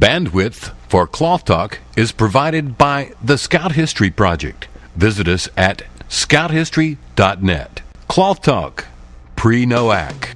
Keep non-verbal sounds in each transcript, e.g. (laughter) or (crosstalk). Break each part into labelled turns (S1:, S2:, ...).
S1: Bandwidth for Cloth Talk is provided by the Scout History Project. Visit us at scouthistory.net. Cloth Talk, pre NOAC.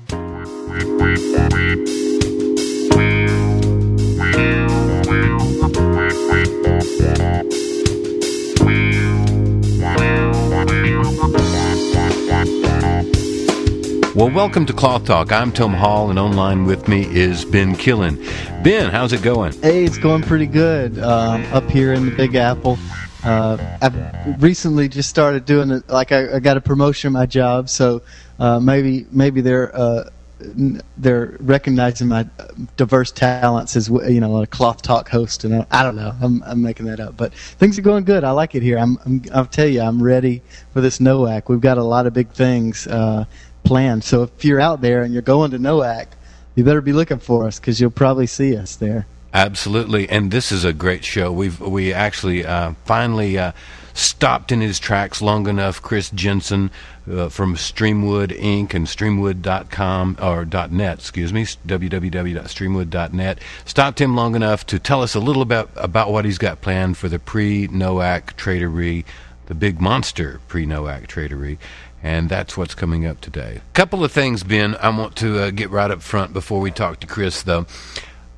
S1: Well, welcome to Cloth Talk. I'm Tom Hall, and online with me is Ben Killen. Ben, how's it going?
S2: Hey, it's going pretty good um, up here in the Big Apple. Uh, I've recently just started doing it. Like I, I got a promotion in my job, so uh, maybe maybe they're uh, they're recognizing my diverse talents as you know a cloth talk host, and I don't know. I'm I'm making that up, but things are going good. I like it here. I'm, I'm I'll tell you, I'm ready for this NOAC. We've got a lot of big things uh, planned. So if you're out there and you're going to NOAC, you better be looking for us because you'll probably see us there.
S1: Absolutely, and this is a great show. We've we actually uh, finally uh, stopped in his tracks long enough. Chris Jensen uh, from Streamwood Inc. and Streamwood.com or .net, excuse me, www.streamwood.net. Stopped him long enough to tell us a little about about what he's got planned for the pre-NOAC tradery, the big monster pre-NOAC tradery and that's what's coming up today. A couple of things, Ben, I want to uh, get right up front before we talk to Chris, though.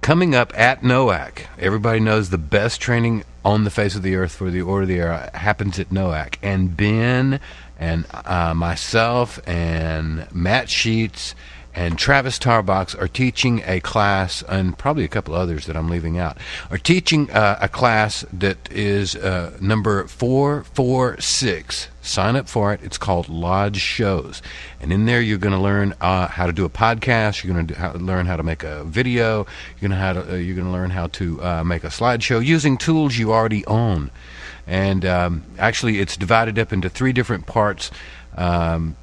S1: Coming up at NOAC, everybody knows the best training on the face of the earth for the Order of the Arrow happens at NOAC. And Ben and uh, myself and Matt Sheets and Travis Tarbox are teaching a class, and probably a couple others that I'm leaving out, are teaching uh, a class that is uh, number 446. Sign up for it. It's called Lodge Shows. And in there, you're going to learn uh, how to do a podcast. You're going to learn how to make a video. You're going to, uh, to learn how to uh, make a slideshow using tools you already own. And um, actually, it's divided up into three different parts. Um,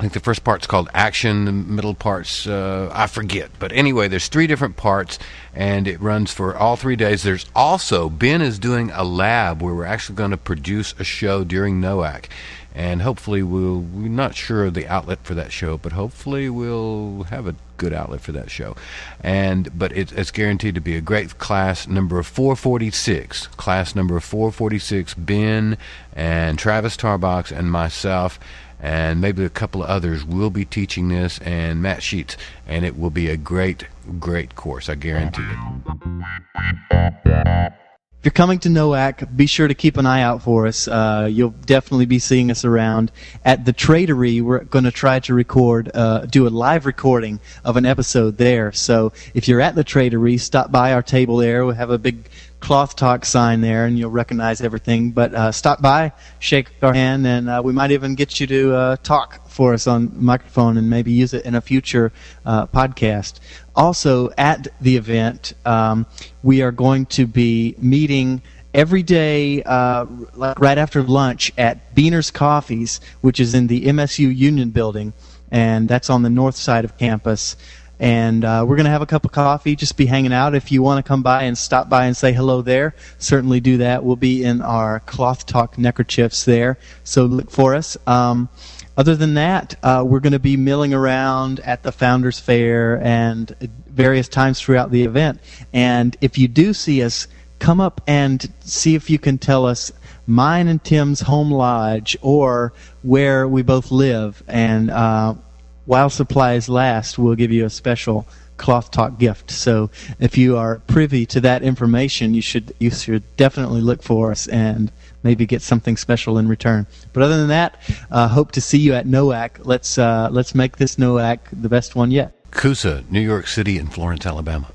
S1: I think the first part's called action, the middle part's uh, I forget. But anyway, there's three different parts, and it runs for all three days. There's also Ben is doing a lab where we're actually going to produce a show during NOAC, and hopefully we'll. We're not sure of the outlet for that show, but hopefully we'll have a good outlet for that show. And but it's, it's guaranteed to be a great class number 446. Class number 446. Ben and Travis Tarbox and myself and maybe a couple of others will be teaching this, and Matt Sheets, and it will be a great, great course. I guarantee
S2: it. If you're coming to NOAC, be sure to keep an eye out for us. Uh, you'll definitely be seeing us around. At the Tradery, we're going to try to record, uh, do a live recording of an episode there. So if you're at the Tradery, stop by our table there. We'll have a big cloth talk sign there, and you'll recognize everything. But uh, stop by, shake our hand, and uh, we might even get you to uh, talk for us on microphone and maybe use it in a future uh, podcast. Also, at the event, um, we are going to be meeting every day, uh, right after lunch, at Beaner's Coffees, which is in the MSU Union Building, and that's on the north side of campus and uh, we're going to have a cup of coffee, just be hanging out. If you want to come by and stop by and say hello there, certainly do that. We'll be in our Cloth Talk neckerchiefs there, so look for us. Um, other than that, uh, we're going to be milling around at the Founders Fair and various times throughout the event. And if you do see us, come up and see if you can tell us mine and Tim's home lodge or where we both live. And uh, while supplies last, we'll give you a special cloth talk gift. So if you are privy to that information, you should you should definitely look for us and maybe get something special in return. But other than that, uh, hope to see you at NOAC. Let's uh, let's make this NOAC the best one yet.
S1: Coosa, New York City, and Florence, Alabama.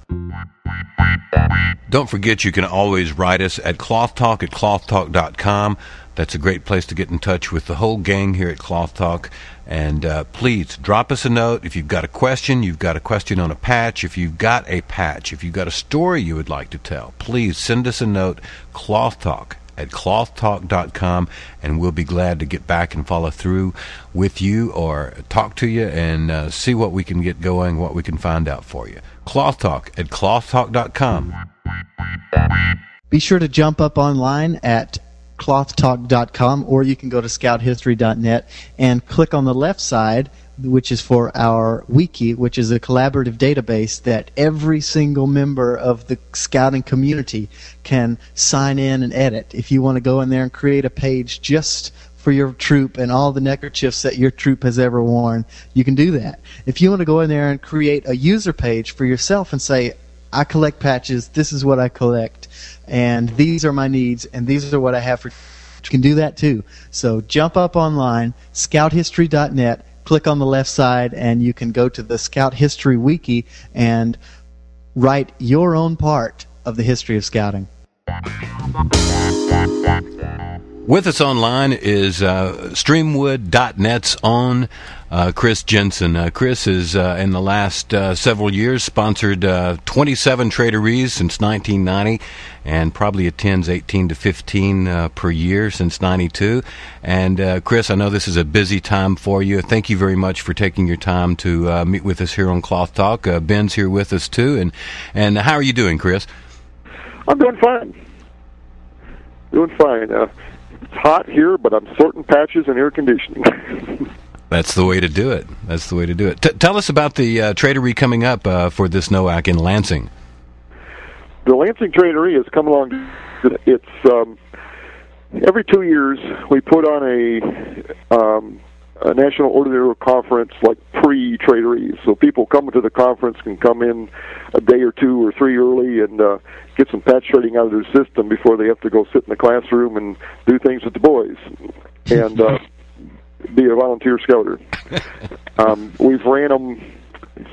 S1: Don't forget you can always write us at cloth talk at clothtalk at clothtalk.com. That's a great place to get in touch with the whole gang here at Cloth Talk. And uh, please drop us a note if you've got a question, you've got a question on a patch, if you've got a patch, if you've got a story you would like to tell, please send us a note, Cloth Talk at clothtalk.com, and we'll be glad to get back and follow through with you or talk to you and uh, see what we can get going, what we can find out for you. Cloth Talk at clothtalk.com.
S2: Be sure to jump up online at clothtalk.com or you can go to scouthistory.net and click on the left side which is for our wiki, which is a collaborative database that every single member of the scouting community can sign in and edit. If you want to go in there and create a page just for your troop and all the neckerchiefs that your troop has ever worn, you can do that. If you want to go in there and create a user page for yourself and say, I collect patches, this is what I collect, and these are my needs, and these are what I have for. You can do that too. So jump up online, scouthistory.net, click on the left side, and you can go to the Scout History Wiki and write your own part of the history of scouting.
S1: With us online is uh, Streamwood.net's own uh, Chris Jensen. Uh, Chris has, uh, in the last uh, several years, sponsored uh, 27 traderies since 1990 and probably attends 18 to 15 uh, per year since 92. And Chris, I know this is a busy time for you. Thank you very much for taking your time to meet with us here on Cloth Talk. Ben's here with us too. And, and how are you doing, Chris?
S3: I'm doing fine. Doing fine it's hot here, but I'm sorting patches and air conditioning. (laughs)
S1: That's the way to do it. That's the way to do it. T- tell us about the uh, tradery coming up uh, for this NOAC in Lansing.
S3: The Lansing tradery has come along. It's um, every two years we put on a um, a national ordinary conference like pre-traderies, so people coming to the conference can come in a day or two or three early and uh, get some patch shredding out of their system before they have to go sit in the classroom and do things with the boys and uh, be a volunteer scouter. (laughs) Um, we've ran them.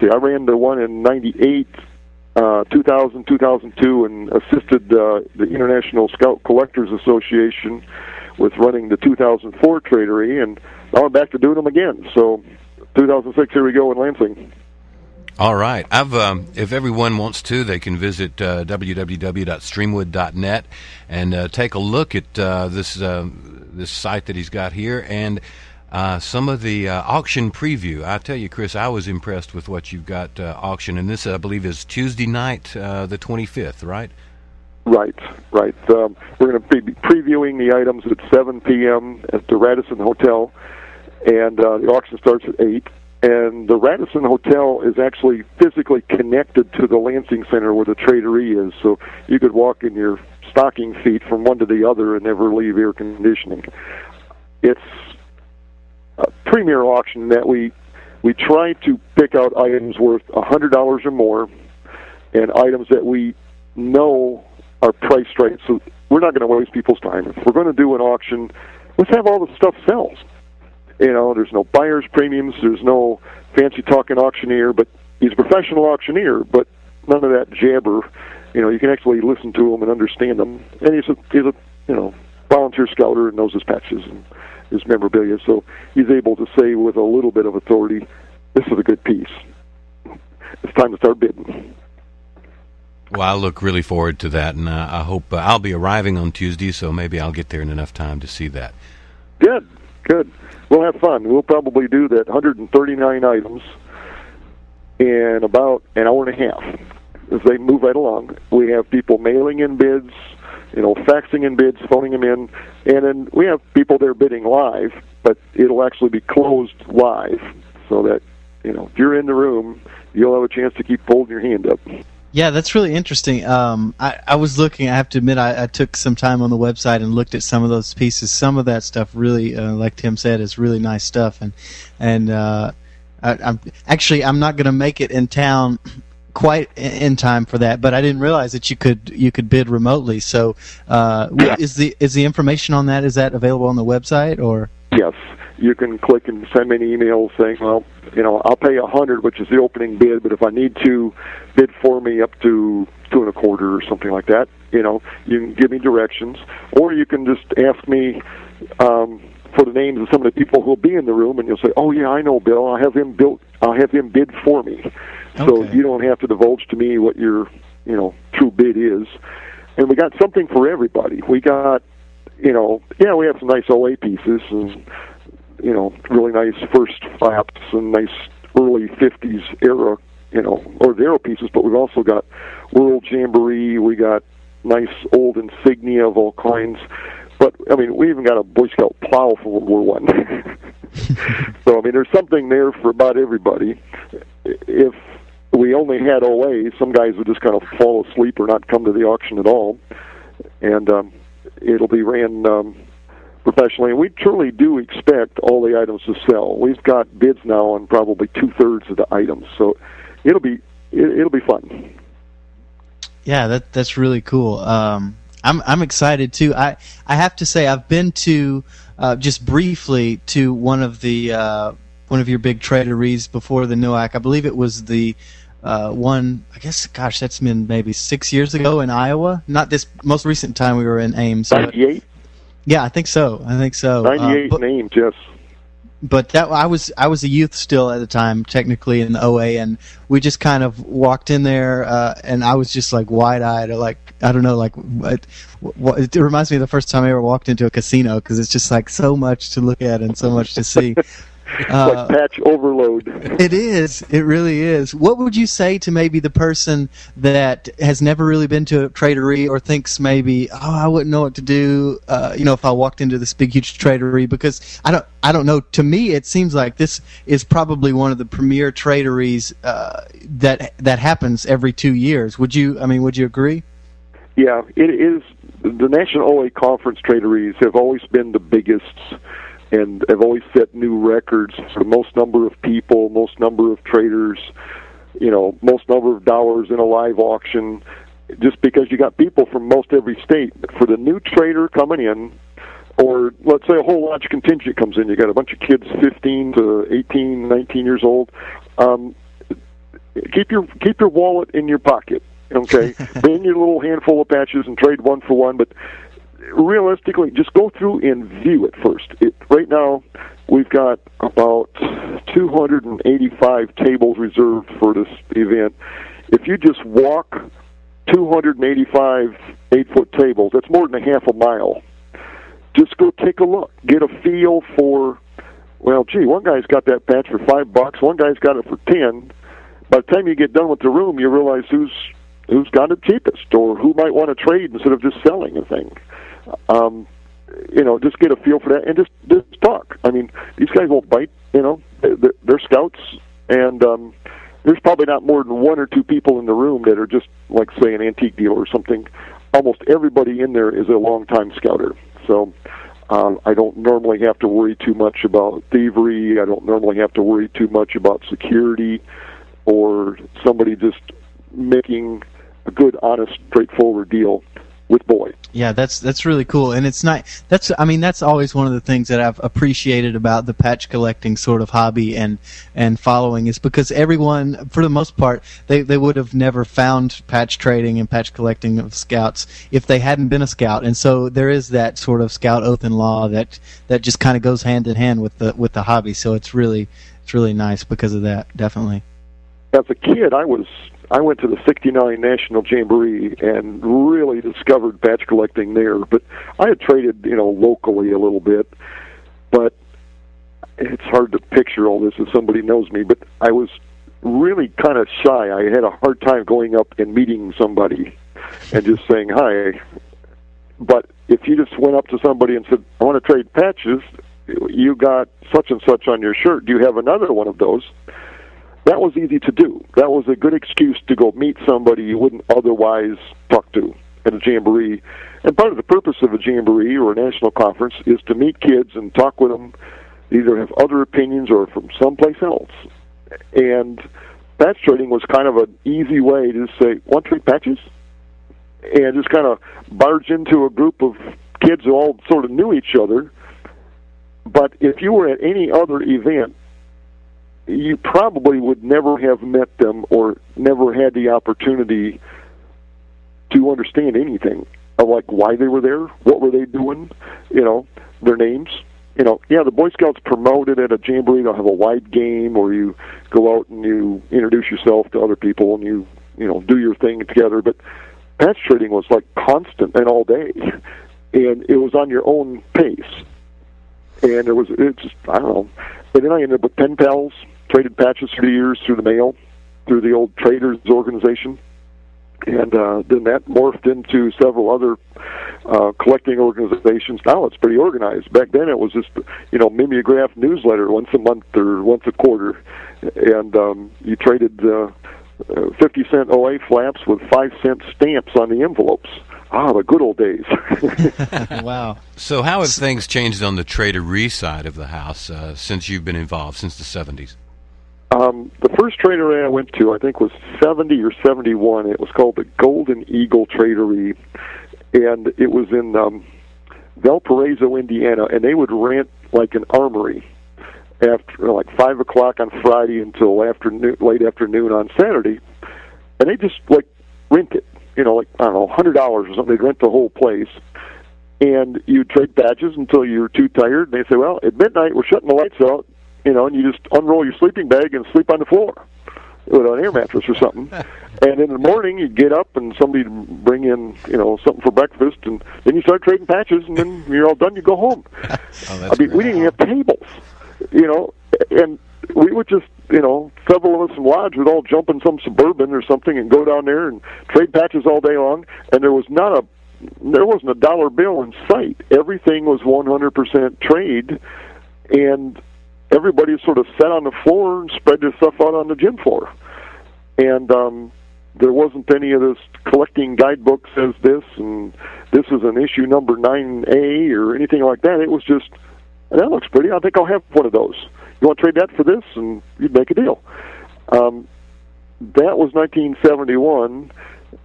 S3: See, I ran the one in '98, uh, 2000, 2002, and assisted uh, the International Scout Collectors Association with running the 2004 tradery, and now I'm back to doing them again. So, 2006, here we go in Lansing.
S1: All right. Um, if everyone wants to, they can visit uh, www.streamwood.net and uh, take a look at uh, this uh, this site that he's got here and uh, some of the uh, auction preview. I tell you, Chris, I was impressed with what you've got auction, and this I believe is Tuesday night, the 25th, right?
S3: Right, right. Um, we're going to be previewing the items at 7 p.m. at the Radisson Hotel, and the auction starts at 8 and the Radisson Hotel is actually physically connected to the Lansing Center where the tradery is, so you could walk in your stocking feet from one to the other and never leave air conditioning. It's a premier auction that we we try to pick out items worth a hundred dollars or more, and items that we know are priced right. So we're not going to waste people's time. If we're going to do an auction, let's have all the stuff sells. You know, there's no buyer's premiums, there's no fancy talking auctioneer, but he's a professional auctioneer, but none of that jabber. You know, you can actually listen to him and understand him. And he's a he's a you know volunteer scouter and knows his patches and his memorabilia, so he's able to say with a little bit of authority, "This is a good piece. It's time to start bidding."
S1: Well, I look really forward to that, and uh, I hope uh, I'll be arriving on Tuesday, so maybe I'll get there in enough time to see that.
S3: Good, good we'll have fun. We'll probably do that 139 items in about an hour and a half as they move right along. We have people mailing in bids, you know, faxing in bids, phoning them in, and then we have people there bidding live, but it'll actually be closed live so that, you know, if you're in the room, you'll have a chance to keep holding your hand up.
S2: Yeah, that's really interesting. Um, I, I was looking. I have to admit, I, I took some time on the website and looked at some of those pieces. Some of that stuff really, uh, like Tim said, is really nice stuff. And and uh, I, I'm actually I'm not going to make it in town (clears throat) quite in time for that, but I didn't realize that you could you could bid remotely. So, uh, is the is the information on that is that available on the website or?
S3: Yes, you can click and send me an email saying, well, you know, I'll pay a hundred, which is the opening bid, but if I need to bid for me up to two and a quarter or something like that, you know, you can give me directions, or you can just ask me um, for the names of some of the people who'll be in the room, and you'll say, oh yeah, I know Bill. I'll have him built. I'll have him bid for me, okay. so you don't have to divulge to me what your, you know, true bid is. And we got something for everybody. We got you know, yeah, we have some nice OA pieces and you know, really nice first flaps and nice early 50s era, you know, or the aero pieces, but we've also got World Jamboree, we got nice old insignia of all kinds. But I mean, we even got a Boy Scout plow from World War One. (laughs) so I mean, there's something there for about everybody. If we only had OA, some guys would just kind of fall asleep or not come to the auction at all, and um, it'll be ran um, professionally. And we truly do expect all the items to sell. We've got bids now on probably two thirds of the items, so it'll be it, it'll be fun.
S2: Yeah, that that's really cool. Um, I'm I'm excited too. I I have to say I've been to uh, just briefly to one of the uh, one of your big traderies before the NOAC. I believe it was the uh, one. I guess, gosh, that's been maybe six years ago in Iowa. Not this most recent time we were in Ames.
S3: Ninety eight.
S2: Yeah, I think so. I think so.
S3: Uh, Ninety eight Ames, yes
S2: but that I was I was a youth still at the time, technically in the OA, and we just kind of walked in there, uh, and I was just like wide eyed, or like I don't know, like what, what, it reminds me of the first time I ever walked into a casino because it's just like so much to look at and so much to see. (laughs) (laughs)
S3: Uh, like patch overload. (laughs)
S2: It is. It really is. What would you say to maybe the person that has never really been to a tradery or thinks maybe, oh, I wouldn't know what to do, uh, you know, if I walked into this big huge tradery because I don't, I don't know. To me, it seems like this is probably one of the premier traderies uh, that that happens every two years. Would you? I mean, would you agree?
S3: Yeah, it is. The National OA Conference traderies have always been the biggest and have always set new records for the most number of people, most number of traders, you know, most number of dollars in a live auction. Just because you got people from most every state, for the new trader coming in, or let's say a whole large contingent comes in, you got a bunch of kids, 15 to 18, 19 years old. Um, keep your keep your wallet in your pocket. Okay, (laughs) bring your little handful of patches and trade one for one, but realistically, just go through and view it first. It, right now, we've got about 285 tables reserved for this event. If you just walk 285 eight foot tables, that's more than a half a mile. Just go take a look, get a feel for. Well, gee, one guy's got that patch for five bucks. One guy's got it for ten. By the time you get done with the room, you realize who's who's got it cheapest, or who might want to trade instead of just selling a thing um, you know, just get a feel for that and just just talk. I mean, these guys won't bite. You know, they're, they're scouts, and um, there's probably not more than one or two people in the room that are just like say an antique dealer or something. Almost everybody in there is a long-time scouter, so. Um, I don't normally have to worry too much about thievery. I don't normally have to worry too much about security or somebody just making a good, honest, straightforward deal with Boyd.
S2: Yeah, that's that's really cool, and it's not. That's I mean that's always one of the things that I've appreciated about the patch collecting sort of hobby and and following is because everyone, for the most part, they they would have never found patch trading and patch collecting of scouts if they hadn't been a scout, and so there is that sort of scout oath and law that that just kind of goes hand in hand with the with the hobby. So it's really it's really nice because of that, definitely.
S3: As a kid, I was I went to the 69 National Jamboree and really discovered patch collecting there. But I had traded, you know, locally a little bit. But it's hard to picture all this if somebody knows me. But I was really kind of shy. I had a hard time going up and meeting somebody and just saying hi. But if you just went up to somebody and said, "I want to trade patches," you got such and such on your shirt. Do you have another one of those? That was easy to do. That was a good excuse to go meet somebody you wouldn't otherwise talk to at a jamboree. And part of the purpose of a jamboree or a national conference is to meet kids and talk with them, either have other opinions or from someplace else. And patch trading was kind of an easy way to say, "Want to trade patches?" and just kind of barge into a group of kids who all sort of knew each other. But if you were at any other event you probably would never have met them or never had the opportunity to understand anything of like why they were there, what were they doing, you know, their names. You know, yeah, the Boy Scouts promoted at a jamboree. They'll have a wide game, or you go out and you introduce yourself to other people, and you you know do your thing together. But patch trading was like constant and all day, and it was on your own pace. And it was it's just I don't know. And then I ended up with pen pals traded patches through the years through the mail, through the old traders organization. and uh, then that morphed into several other uh, collecting organizations. Now it's pretty organized. Back then it was just you know mimeograph newsletter once a month or once a quarter, and um, you traded uh, uh, fifty cent OA flaps with five cent stamps on the envelopes. Ah, the good old days. (laughs)
S2: wow.
S1: So, how have things changed on the tradery side of the house uh, since you've been involved since the seventies?
S3: Um, the first tradery I went to, I think, was 70 or 71. It was called the Golden Eagle Tradery, and it was in um, Valparaiso, Indiana, and they would rent like an armory after like five o'clock on Friday until afternoon, late afternoon on Saturday, and they just like rent it. You know, like I don't know, hundred dollars or something. They'd rent the whole place, and you trade badges until you're too tired. And they say, "Well, at midnight we're shutting the lights out you know, and you just unroll your sleeping bag and sleep on the floor with an air mattress or something. (laughs) and in the morning, you get up and somebody bring in, you know, something for breakfast, and then you start trading patches, and then you're all done. You go home. (laughs)
S1: oh,
S3: I mean, we didn't have tables, you know, and we would just, you know, several of us in lodge would all jump in some suburban or something and go down there and trade patches all day long, and there was not a there wasn't a dollar bill in sight. Everything was 100% trade, and everybody sort of sat on the floor and spread their stuff out on the gym floor. And um, there wasn't any of this collecting guidebook says this and this is an issue number 9A or anything like that. It was just, that looks pretty. I think I'll have one of those. You want to trade that for this? And you'd make a deal. Um, that was 1971.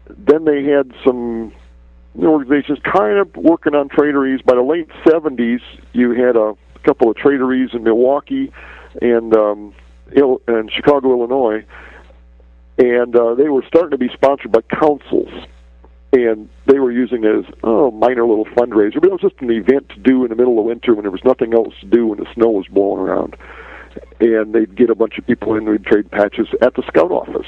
S3: Then they had some organizations kind of working on traderies. By the late 70s, you had a couple of traderies in Milwaukee and um, Il- and Chicago, Illinois, and uh, they were starting to be sponsored by councils, and they were using it as oh minor little fundraiser, but it was just an event to do in the middle of winter when there was nothing else to do when the snow was blowing around, and they'd get a bunch of people in, we'd trade patches at the scout office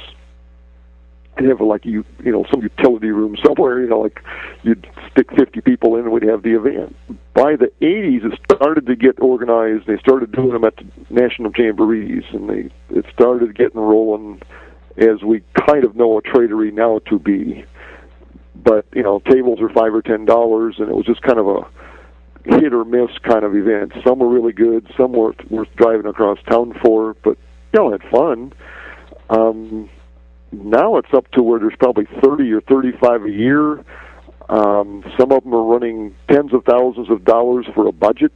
S3: have like you you know some utility room somewhere you know like you'd stick 50 people in and we'd have the event. By the 80s it started to get organized. They started doing them at the national jamborees and they it started getting rolling as we kind of know a tradery now to be. But you know tables are five or ten dollars and it was just kind of a hit or miss kind of event. Some were really good some were worth driving across town for but you know had fun. Um now it's up to where there's probably 30 or 35 a year. Um, some of them are running tens of thousands of dollars for a budget,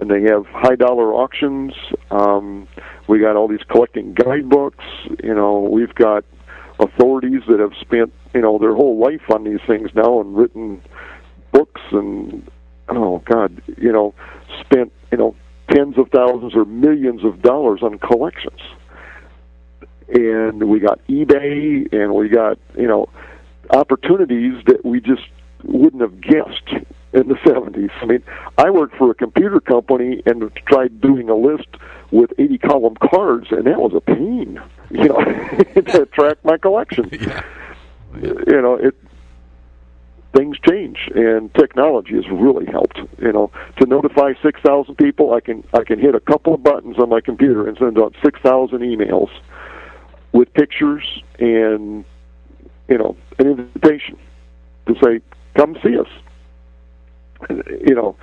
S3: and they have high dollar auctions. Um, we got all these collecting guidebooks. You know, we've got authorities that have spent you know their whole life on these things now and written books and oh god, you know, spent you know tens of thousands or millions of dollars on collections and we got eBay, and we got you know opportunities that we just wouldn't have guessed in the 70s. I mean, I worked for a computer company and tried doing a list with 80 column cards, and that was a pain, (laughs) you know, (laughs) to track my collection. (laughs)
S1: Yeah.
S3: You know, it things change, and technology has really helped. You know, to notify 6,000 people, I can I can hit a couple of buttons on my computer and send out 6,000 emails with pictures and you know an invitation to say come see us. You know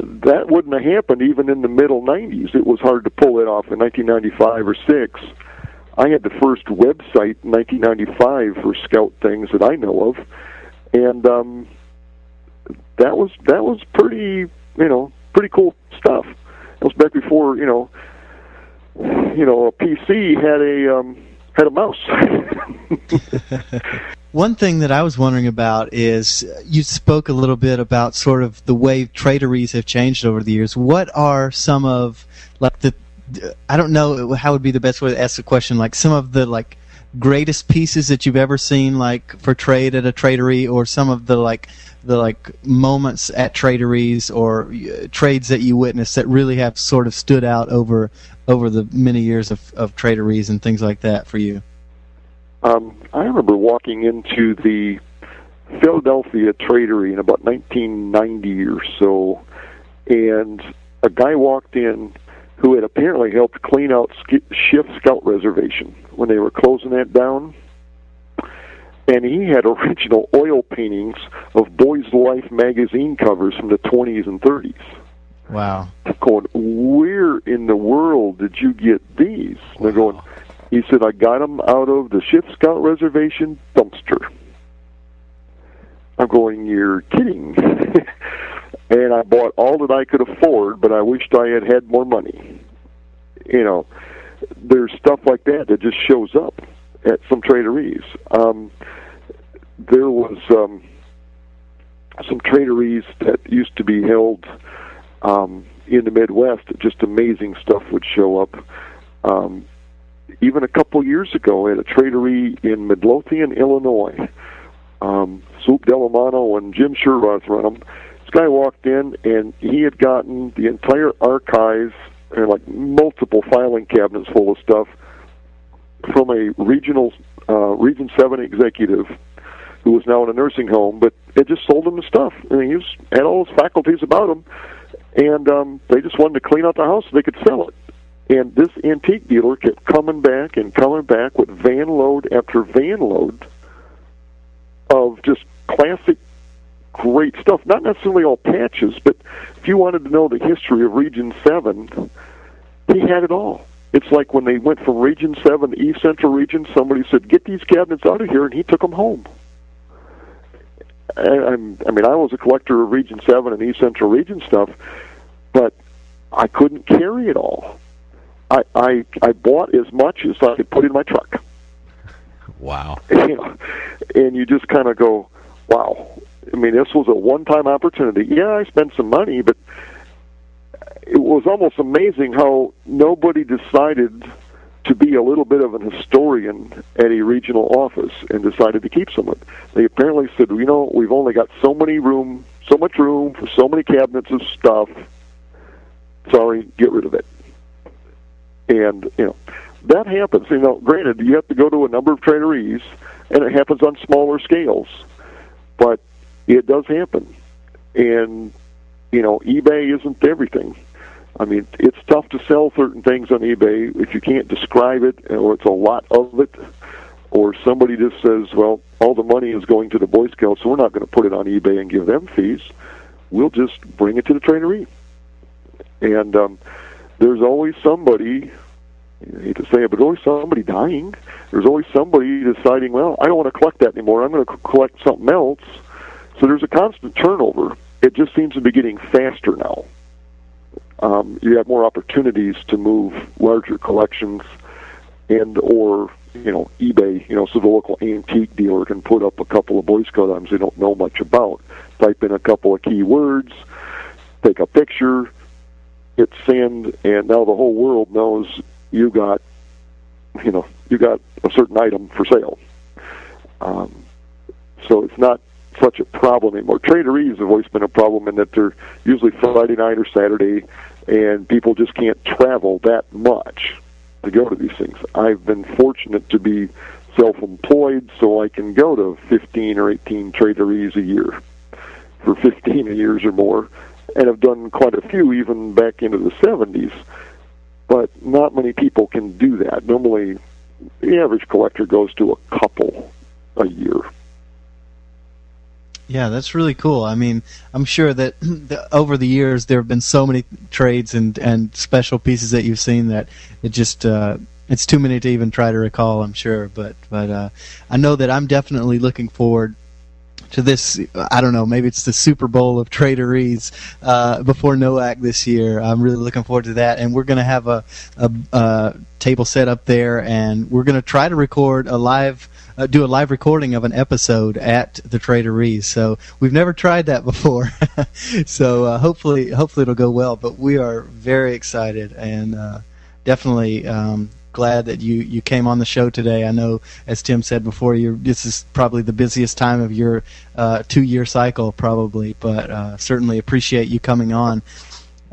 S3: that wouldn't have happened even in the middle 90s it was hard to pull it off in 1995 or 6 i had the first website in 1995 for scout things that i know of. And um that was that was pretty you know pretty cool stuff. It was back before you know you know a pc had a um had a mouse.
S2: One thing that I was wondering about is you spoke a little bit about sort of the way traderies have changed over the years. What are some of like the I don't know how would be the best way to ask the question like some of the like greatest pieces that you've ever seen like for trade at a tradery or some of the like the like moments at traderies or uh, trades that you witnessed that really have sort of stood out over over the many years of, of traderies and things like that for you?
S3: Um, I remember walking into the Philadelphia Tradery in about 1990 or so, and a guy walked in who had apparently helped clean out Schiff Scout Reservation when they were closing that down. and he had original oil paintings of Boys Life magazine covers from the 20s and 30s.
S2: Wow.
S3: Going, where in the world did you get these? And they're going, he said, I got them out of the Schiff Scout Reservation dumpster. I'm going, you're kidding. (laughs) and I bought all that I could afford, but I wished I had had more money. You know, there's stuff like that that just shows up at some traderies. Um, there was um, some traderies that used to be held um, in the Midwest. Just amazing stuff would show up. Um, even a couple years ago, at a tradery in Midlothian, Illinois, um, Swoop Delamano and Jim Sherroth run them. This guy walked in and he had gotten the entire archives and like multiple filing cabinets full of stuff from a regional uh, Region Seven executive who was now in a nursing home, but it just sold him the stuff. I mean, he was, had all his faculties about him, and um, they just wanted to clean out the house so they could sell it. And this antique dealer kept coming back and coming back with van load after van load of just classic, great stuff. Not necessarily all patches, but if you wanted to know the history of Region 7, he had it all. It's like when they went from Region 7 to East Central Region, somebody said, get these cabinets out of here, and he took them home. I'm, I mean, I was a collector of Region 7 and East Central Region stuff, but I couldn't carry it all. I, I, I bought as much as I could put in my truck.
S1: Wow.
S3: You (laughs) know, and you just kind of go, wow. I mean, this was a one-time opportunity. Yeah, I spent some money, but it was almost amazing how nobody decided to be a little bit of an historian at a regional office and decided to keep some of it. They apparently said, you know, we've only got so many room, so much room for so many cabinets of stuff. Sorry, get rid of it. And you know, that happens. You know, granted, you have to go to a number of traderies, and it happens on smaller scales, but it does happen. And you know, eBay isn't everything. I mean, it's tough to sell certain things on eBay if you can't describe it, or it's a lot of it, or somebody just says, "Well, all the money is going to the Boy Scouts, so we're not going to put it on eBay and give them fees. We'll just bring it to the tradery." And um, there's always somebody. I hate to say it, but there's always somebody dying. There's always somebody deciding, "Well, I don't want to collect that anymore. I'm going to collect something else." So there's a constant turnover. It just seems to be getting faster now um, you have more opportunities to move larger collections and or you know eBay. You know, so the local antique dealer can put up a couple of Boy Scout items they don't know much about. Type in a couple of keywords, take a picture, hit send, and now the whole world knows you got you know you got a certain item for sale. Um, so it's not such a problem anymore. Traderies have always been a problem in that they're usually Friday night or Saturday, and people just can't travel that much to go to these things. I've been fortunate to be self-employed, so I can go to 15 or 18 traderies a year for 15 years or more, and have done quite a few even back into the 70s. But not many people can do that. Normally, the average collector goes to a couple a year.
S2: Yeah, that's really cool. I mean, I'm sure that (clears throat) the, over the years there have been so many trades and and special pieces that you've seen that it just uh, it's too many to even try to recall. I'm sure, but but uh, I know that I'm definitely looking forward to this. I don't know, maybe it's the Super Bowl of traderies uh, before NOAC this year. I'm really looking forward to that, and we're going to have a, a, a table set up there, and we're going to try to record a live uh, do a live recording of an episode at the Traderies. So we've never tried that before. (laughs) so uh, hopefully, hopefully it'll go well. But we are very excited and uh, definitely um, glad that you you came on the show today. I know, as Tim said before, this is probably the busiest time of your uh, two year cycle, probably. But uh, certainly appreciate you coming on.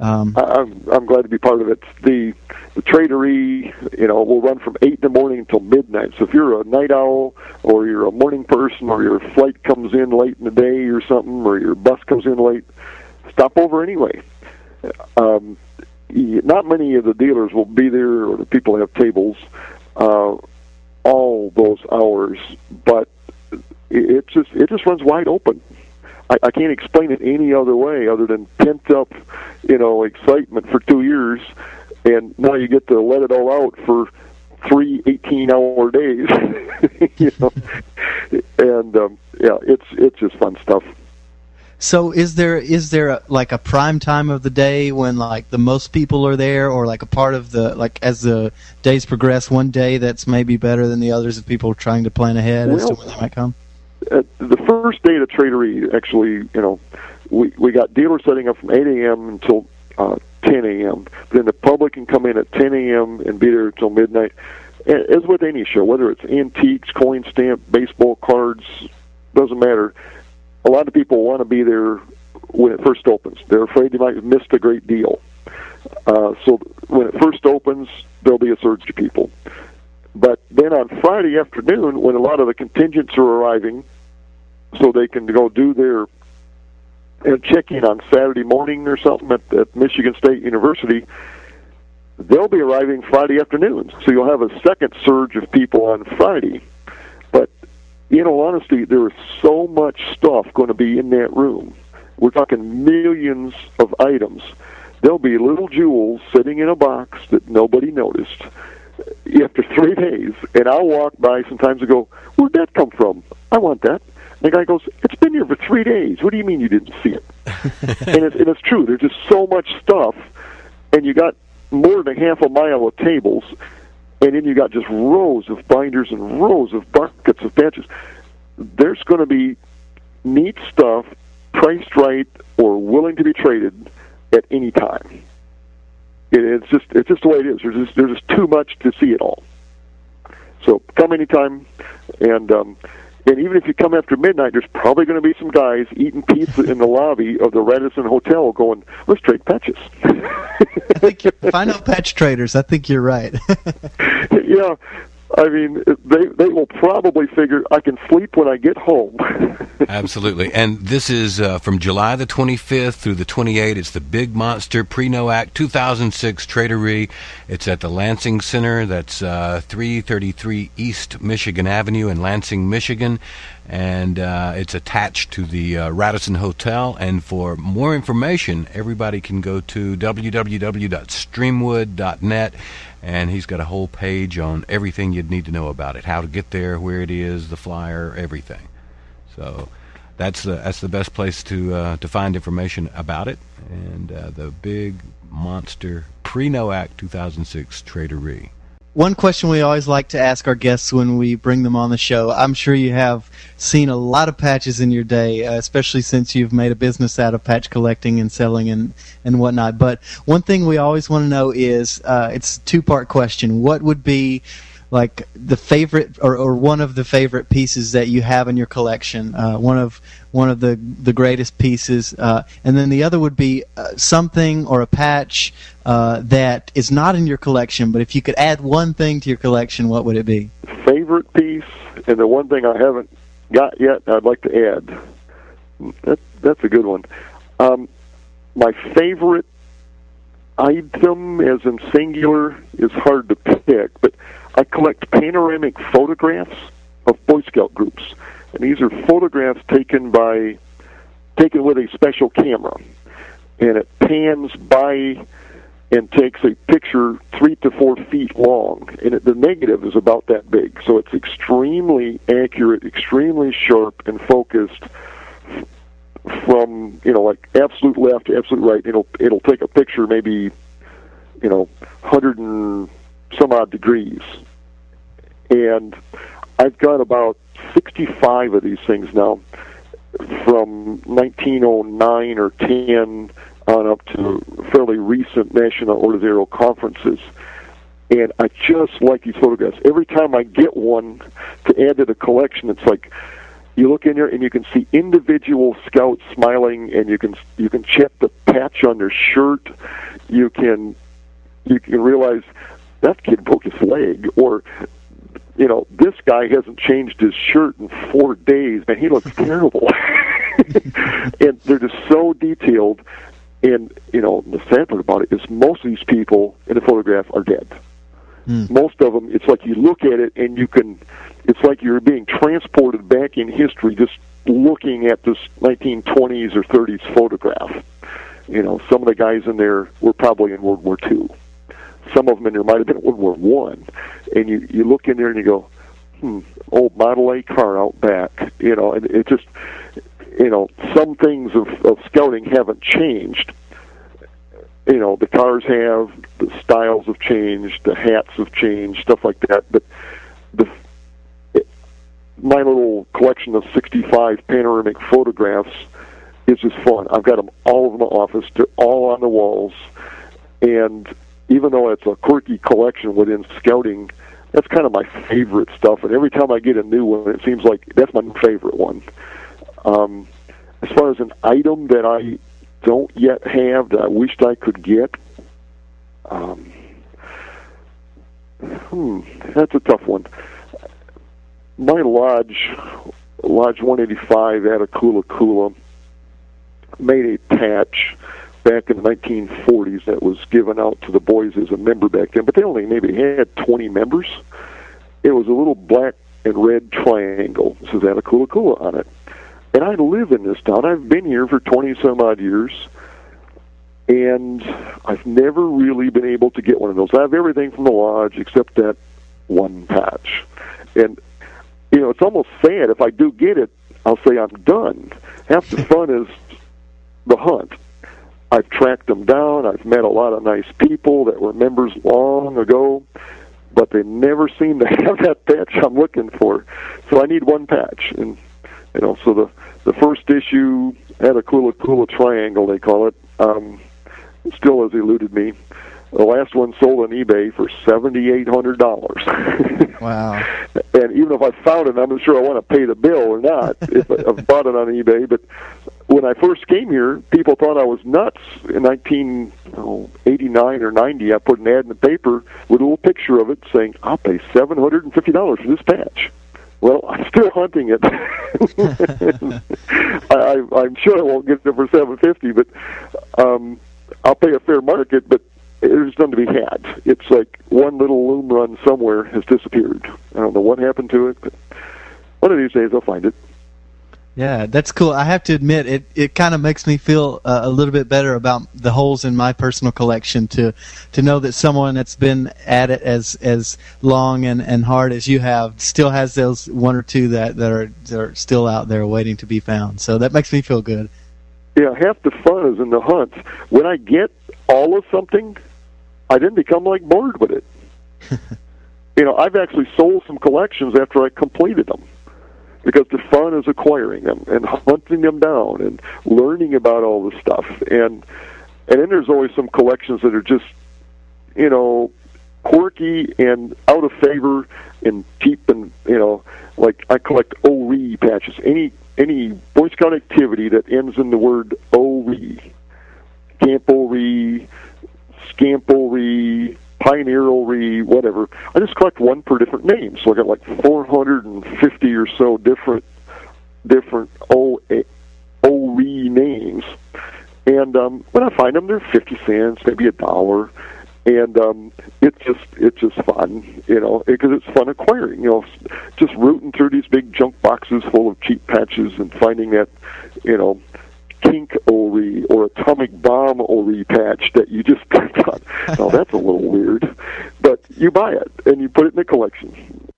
S3: Um, I'm I'm glad to be part of it. The the tradery, you know, will run from eight in the morning until midnight. So if you're a night owl, or you're a morning person, or your flight comes in late in the day, or something, or your bus comes in late, stop over anyway. Um, not many of the dealers will be there, or the people have tables uh, all those hours, but it, it just it just runs wide open. I, I can't explain it any other way other than pent up, you know, excitement for two years, and now you get to let it all out for three 18 hour days (laughs) you know and um yeah it's it's just fun stuff
S2: so is there is there a, like a prime time of the day when like the most people are there, or like a part of the like as the days progress, one day that's maybe better than the others, if people are trying to plan ahead well, as to when they might come?
S3: Uh, the first day of the tradery, actually, you know, we we got dealers setting up from 8 a.m. until uh, 10 a.m. Then the public can come in at 10 a.m. and be there until midnight. As with any show, whether it's antiques, coin stamp, baseball cards, doesn't matter a lot of people want to be there when it first opens. They're afraid they might have missed a great deal. Uh, so when it first opens, there'll be a surge of people. But then on Friday afternoon, when a lot of the contingents are arriving, so they can go do their uh, check-in on Saturday morning or something at, at Michigan State University, they'll be arriving Friday afternoon. So you'll have a second surge of people on Friday But in all honesty, there is so much stuff going to be in that room. We're talking millions of items. There'll be little jewels sitting in a box that nobody noticed after three days. And I'll walk by sometimes and go, Where'd that come from? I want that. The guy goes, It's been here for three days. What do you mean you didn't see it? (laughs) and, it's, and it's true. There's just so much stuff, and you got more than a half a mile of tables and then you got just rows of binders and rows of buckets of patches. There's going to be neat stuff priced right or willing to be traded at any time. It, it's just it's just the way it is. There's just, there's just too much to see it all. So come anytime, and um, and even if you come after midnight, there's probably going to be some guys eating pizza in the lobby of the Radisson Hotel going, let's trade patches.
S2: I think you're, final patch traders. I think you're right. (laughs)
S3: yeah. I mean, they they will probably figure I can sleep when I get home. (laughs)
S1: Absolutely, and this is uh, from July the 25th through the 28th. It's the Big Monster Pre-NOAC 2006 Tradery. It's at the Lansing Center. That's uh, 333 East Michigan Avenue in Lansing, Michigan, and uh, it's attached to the uh, Radisson Hotel. And for more information, everybody can go to www.streamwood.net and he's got a whole page on everything you'd need to know about it, how to get there, where it is, the flyer, everything. So that's the that's the best place to uh, to find information about it. And uh, the big monster pre-NOAC 2006 Tradery.
S2: One question we always like to ask our guests when we bring them on the show. I'm sure you have seen a lot of patches in your day, uh, especially since you've made a business out of patch collecting and selling and, and whatnot. But one thing we always want to know is uh, it's a two part question. What would be like the favorite or, or one of the favorite pieces that you have in your collection uh, one of one of the the greatest pieces uh, and then the other would be uh, something or a patch uh, that is not in your collection but if you could add one thing to your collection what would it be?
S3: Favorite piece and the one thing I haven't got yet I'd like to add. That that's a good one. Um, my favorite item as in singular is hard to pick but I collect panoramic photographs of Boy Scout groups, and these are photographs taken by taken with a special camera, and it pans by and takes a picture three to four feet long, and it, the negative is about that big, so it's extremely accurate, extremely sharp, and focused from you know like absolute left to absolute right. It'll it'll take a picture maybe you know hundred and some odd degrees. And I've got about 65 of these things now from 1909 or 10 on up to fairly recent National Order Zero conferences. And I just like these photographs. Every time I get one to add to the collection, it's like you look in there and you can see individual scouts smiling, and you can you can check the patch on their shirt. You can you can realize that kid broke his leg, or you know, this guy hasn't changed his shirt in four days, man, he looks (laughs) terrible. (laughs) and they're just so detailed. And you know, the sad part about it is most of these people in the photograph are dead. Mm. Most of them, it's like you look at it and you can. It's like you're being transported back in history, just looking at this 1920s or 30s photograph. You know, some of the guys in there were probably in World War II. Some of them in there might have been World War One, and you you look in there and you go, hmm, old Model A car out back. You know, and it just, you know, some things of, of scouting haven't changed. You know, the cars have, the styles have changed, the hats have changed, stuff like that. But the it, my little collection of 65 panoramic photographs is just fun. I've got them all over my office. They're all on the walls, and even though it's a quirky collection within scouting, that's kind of my favorite stuff. And every time I get a new one, it seems like that's my favorite one. Um, as far as an item that I don't yet have that I wished I could get, um, hmm, that's a tough one. My lodge, Lodge 185 Attakullakulla, made a patch back in the 1940s that was given out to the boys as a member back then, but they only maybe had 20 members. It was a little black and red triangle. This is Attakullakulla on it. And I live in this town. I've been here for 20 some odd years, and I've never really been able to get one of those. I have everything from the lodge except that one patch. And, you know, it's almost sad. If I do get it, I'll say I'm done. Half the (laughs) fun is the hunt. I've tracked them down. I've met a lot of nice people that were members long ago, but they never seem to (laughs) have that patch I'm looking for. So I need one patch, and you know, so the the first issue had a Kula Kula triangle they call it. Um, still has eluded me. The last one sold on eBay for seventy eight hundred dollars. (laughs)
S2: wow!
S3: and even if I found it, I'm not sure I want to pay the bill or not. if I've bought it on eBay, but when I first came here, people thought I was nuts. In 1989 or 90, I put an ad in the paper with a little picture of it saying, "I'll pay $750 for this patch." Well, (laughs) I'm still hunting it. (laughs) I, I'm sure I won't get it for 750, but um, I'll pay a fair market. But there's none to be had. It's like one little loom run somewhere has disappeared. I don't know what happened to it, but one of these days I'll find it.
S2: Yeah, that's cool. I have to admit, it, it kind of makes me feel uh, a little bit better about the holes in my personal collection to to know that someone that's been at it as as long and, and hard as you have still has those one or two that, that are that are still out there waiting to be found. So that makes me feel good.
S3: Yeah, half the fun is in the hunt. When I get all of something, I then become like bored with it. (laughs) you know, I've actually sold some collections after I completed them because the fun is acquiring them and hunting them down and learning about all this stuff. And and then there's always some collections that are just you know quirky and out of favor and cheap and you know like I collect ORE patches. Any any Boy Scout activity that ends in the word ORE Camp ORE Scamp ORE Pioneer whatever. I just collect one per different name, so I got like 450 or so different different O ORE names. And um, when I find them, they're 50 cents, maybe a dollar, and um, it's just it's just fun, you know, because it's fun acquiring. You know, just rooting through these big junk boxes full of cheap patches and finding that, you know, kink ORE or atomic bomb ORE patch that you just (laughs) click on. Now (laughs) that's a little weird, but you buy it and you put it in the collection.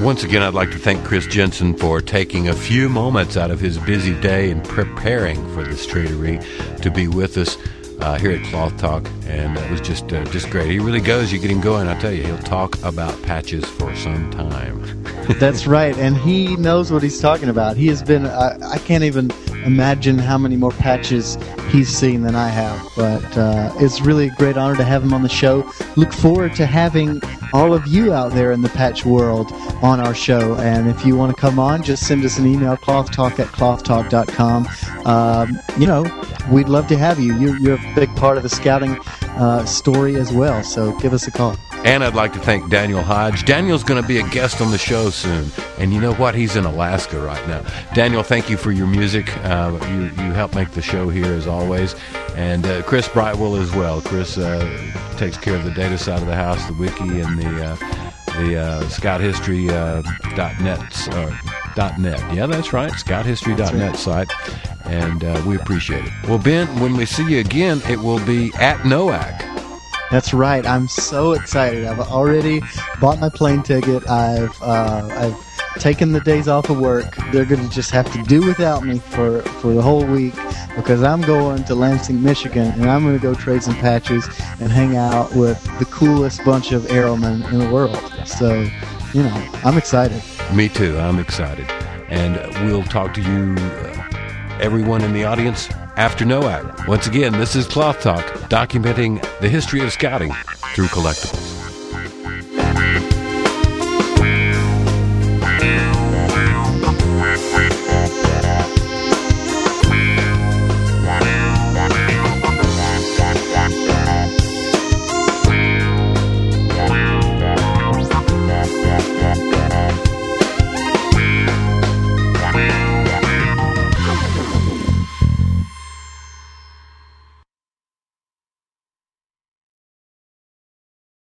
S1: Once again, I'd like to thank Chris Jensen for taking a few moments out of his busy day and preparing for this tradery to be with us uh, here at Cloth Talk, and that was just uh, just great. He really goes. You get him going. I tell you, he'll talk about patches for some time.
S2: That's right, and he knows what he's talking about. He has been. I, I can't even imagine how many more patches he's seen than I have. But uh, it's really a great honor to have him on the show. Look forward to having all of you out there in the patch world on our show. And if you want to come on, just send us an email, clothtalk at clothtalk.com. Um, you know, we'd love to have you. You're, you're a big part of the scouting uh, story as well, so give us a call.
S1: And I'd like to thank Daniel Hodge. Daniel's going to be a guest on the show soon. And you know what? He's in Alaska right now. Daniel, thank you for your music. Uh, you, you help make the show here as always. And uh, Chris Brightwell as well. Chris uh, takes care of the data side of the house, the wiki, and the uh, the uh, scouthistory.net. Uh, dot .net. Yeah, that's right. Scouthistory.net right. site. And uh, we appreciate it. Well, Ben, when we see you again, it will be at NOAC.
S2: That's right. I'm so excited. I've already bought my plane ticket. I've uh, I've taken the days off of work. They're going to just have to do without me for for the whole week because I'm going to Lansing, Michigan, and I'm going to go trade some patches and hang out with the coolest bunch of Arrowmen in the world. So, you know, I'm excited.
S1: Me too. I'm excited, and we'll talk to you, uh, everyone in the audience after NOAC. Once again, this is Cloth Talk, documenting the history of scouting through collectibles.